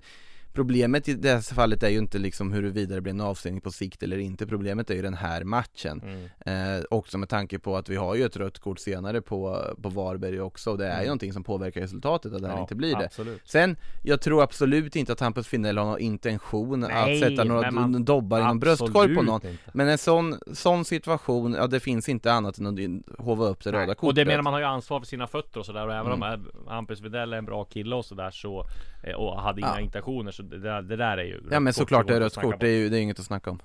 Problemet i det här fallet är ju inte liksom huruvida det blir en avstängning på sikt eller inte Problemet är ju den här matchen Mm. eh, Också med tanke på att vi har ju ett rött kort senare på, på Varberg också och det är ju Mm. någonting som påverkar resultatet att det här Ja, inte blir det absolut. Sen, jag tror absolut inte att Hampus Findell har någon intention Nej, att sätta några man- dobbar i någon bröstkorg på någon inte. Men en sån, sån situation, ja det finns inte annat än att hova upp det röda kortet Och det menar man har ju ansvar för sina fötter och sådär och även Mm. om Hampus Widell är en bra kille och sådär så eh, Och hade inga Ja. intentioner så det där, det där är ju Ja men såklart det är rött kort, det är ju det är inget att snacka om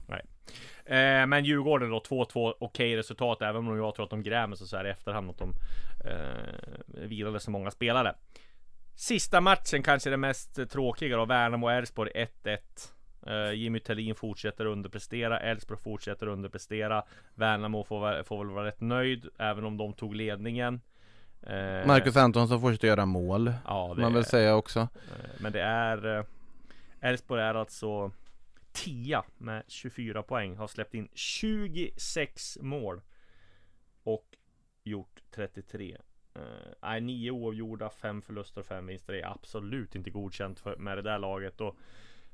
Eh, men Djurgården då 2-2 okej resultat även om jag tror att de grämer sig så här i efterhand att de eh, vilade så många spelare. Sista matchen kanske det mest tråkiga då, Värnamo-Elfsborg 1-1. Eh, Jimmy Thelin fortsätter underprestera, Elfsborg fortsätter underprestera. Värnamo får, får väl vara rätt nöjd, även om de tog ledningen. Eh, Marcus Antonsson fortsätter göra mål, ja, man väl är- säga också Eh, Men det är Elfsborg är alltså 10 med 24 poäng Har släppt in 26 mål Och gjort 33 uh, eh, Nej, 9 oavgjorda, 5 förluster och 5 vinster. Det är absolut inte godkänt för, med det där laget. Och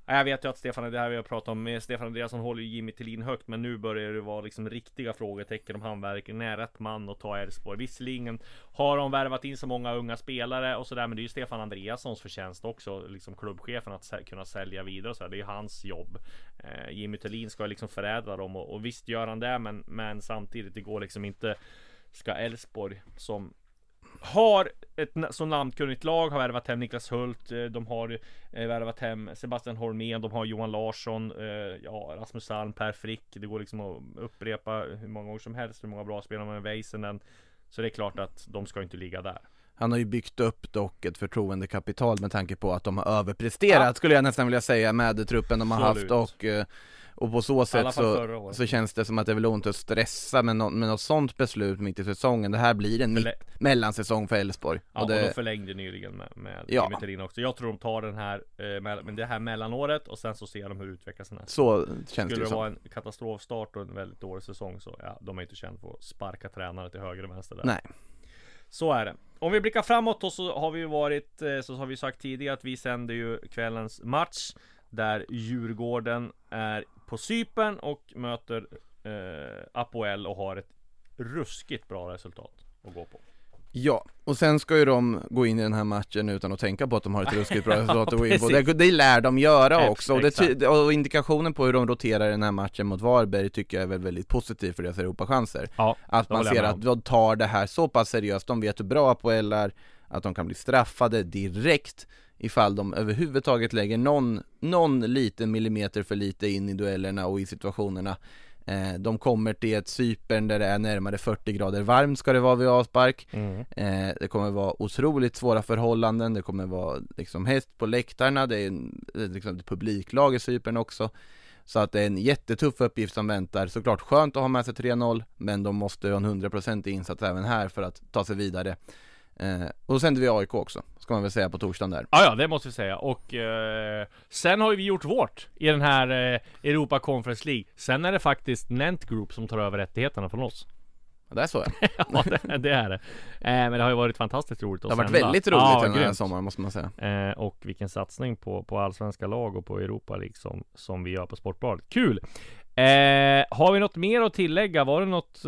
jag vet ju att Stefan, det här vi har pratat om med Stefan Andreasson håller ju Jimmy Tillin högt Men nu börjar det vara liksom riktiga frågetecken om han verkligen är rätt man att ta Elfsborg Visserligen har de värvat in så många unga spelare och sådär Men det är ju Stefan Andreassons förtjänst också Liksom klubbchefen att kunna sälja vidare och så här. Det är ju hans jobb eh, Jimmy Tillin ska liksom förädla dem och, och visst gör han det men, men samtidigt det går liksom inte Ska Elfsborg som har ett så namnkunnigt lag, har värvat hem Niklas Hult, eh, de har eh, värvat hem Sebastian Holmén, de har Johan Larsson, eh, ja Rasmus Alm, Per Frick. Det går liksom att upprepa hur många gånger som helst hur många bra spelare med Väisänen. Så det är klart att de ska inte ligga där. Han har ju byggt upp dock ett förtroendekapital med tanke på att de har överpresterat Ja. skulle jag nästan vilja säga med truppen de har Absolut. haft och och på så sätt så, så känns det som att det är väl ont att stressa med, nå- med något sånt beslut mitt i säsongen. Det här blir en Förlä- mellansäsong för Elfsborg. Ja, och och, det, de förlängde nyligen med, med Ja. Thelin också. Jag tror de tar den här, eh, men det här mellanåret och sen så ser de hur det utvecklas nästa. så känns Skulle det ju det vara en katastrofstart och en väldigt dålig säsong så ja, de är inte kända för att sparka tränare till höger och vänster där. Nej. Så är det. Om vi blickar framåt då så har vi ju varit, eh, så har vi sagt tidigare att vi sänder ju kvällens match Där Djurgården är på Cypern och möter eh, Apoel och har ett ruskigt bra resultat att gå på. Ja, och sen ska ju de gå in i den här matchen utan att tänka på att de har ett ruskigt bra resultat att gå in på. Det, det lär de göra också. Och, det, och indikationen på hur de roterar den här matchen mot Varberg tycker jag är väl väldigt positiv för deras Europachanser. Ja, Att man ser att de tar det här så pass seriöst. De vet hur bra Apoel är, att de kan bli straffade direkt ifall de överhuvudtaget lägger någon, någon liten millimeter för lite in i duellerna och i situationerna. Eh, de kommer till ett Cypern där det är närmare 40 grader varmt ska det vara vid avspark. Mm. Eh, det kommer vara otroligt svåra förhållanden, det kommer vara liksom häst på läktarna, det är en, det är liksom ett publiklag i Cypern också. Så att det är en jättetuff uppgift som väntar. Såklart skönt att ha med sig 3-0, men de måste ha en 100% insats även här för att ta sig vidare. Eh, och sänder vi AIK också, ska man väl säga på torsdagen där. Ja, ja, det måste vi säga. Och eh, sen har ju vi gjort vårt i den här eh, Europa Conference League. Sen är det faktiskt Nent Group som tar över rättigheterna från oss. Ja, Där så jag. ja, det, det är det. Eh, men det har ju varit fantastiskt roligt att Det har varit sända. väldigt roligt ja, den här grymt. sommaren måste man säga. Eh, och vilken satsning på, på allsvenska lag och på Europa liksom som vi gör på Sportbladet. Kul! Eh, har vi något mer att tillägga? Var det något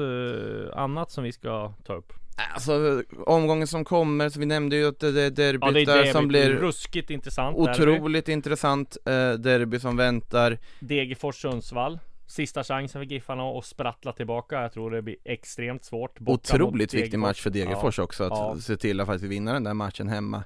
annat som vi ska ta upp? Alltså omgången som kommer, så vi nämnde ju att det är derbyt Ja, det är där som blir ruskigt intressant. derby. otroligt intressant eh, derby som väntar. Degerfors Sundsvall. Sista chansen för Giffarna att sprattla tillbaka. Jag tror det blir extremt svårt. Borta Otroligt viktig match för Degerfors Ja. också att Ja. se till att faktiskt vinna den där matchen hemma.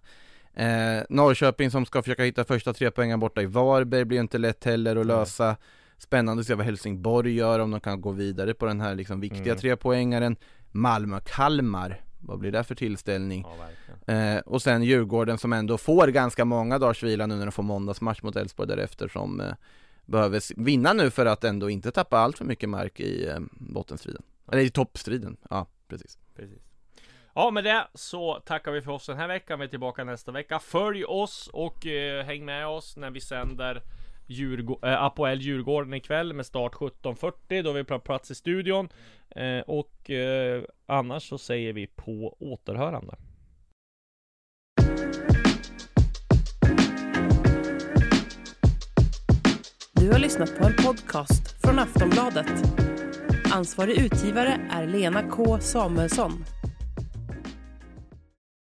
Eh, Norrköping som ska försöka hitta första tre poängen borta i Varberg blir ju inte lätt heller att lösa. Spännande att se vad Helsingborg gör om de kan gå vidare på den här liksom viktiga Mm. trepoängaren. Malmö-Kalmar, vad blir det för tillställning? Ja. Eh, och sen Djurgården som ändå får ganska många dagars vila nu när de får måndagsmatch mot Elfsborg därefter som eh, behöver vinna nu för att ändå inte tappa allt för mycket mark i eh, bottenstriden. Eller i toppstriden, ja precis. Precis. Ja, med det så tackar vi för oss den här veckan. Vi är tillbaka nästa vecka. Följ oss och eh, häng med oss när vi sänder Djurgå- eh, äh, Apoel Djurgården ikväll med start 17.40 då vi på plats i studion. Eh, och eh, annars så säger vi på återhörande. Du har lyssnat på en podcast från Aftonbladet. Ansvarig utgivare är Lena K Samuelsson.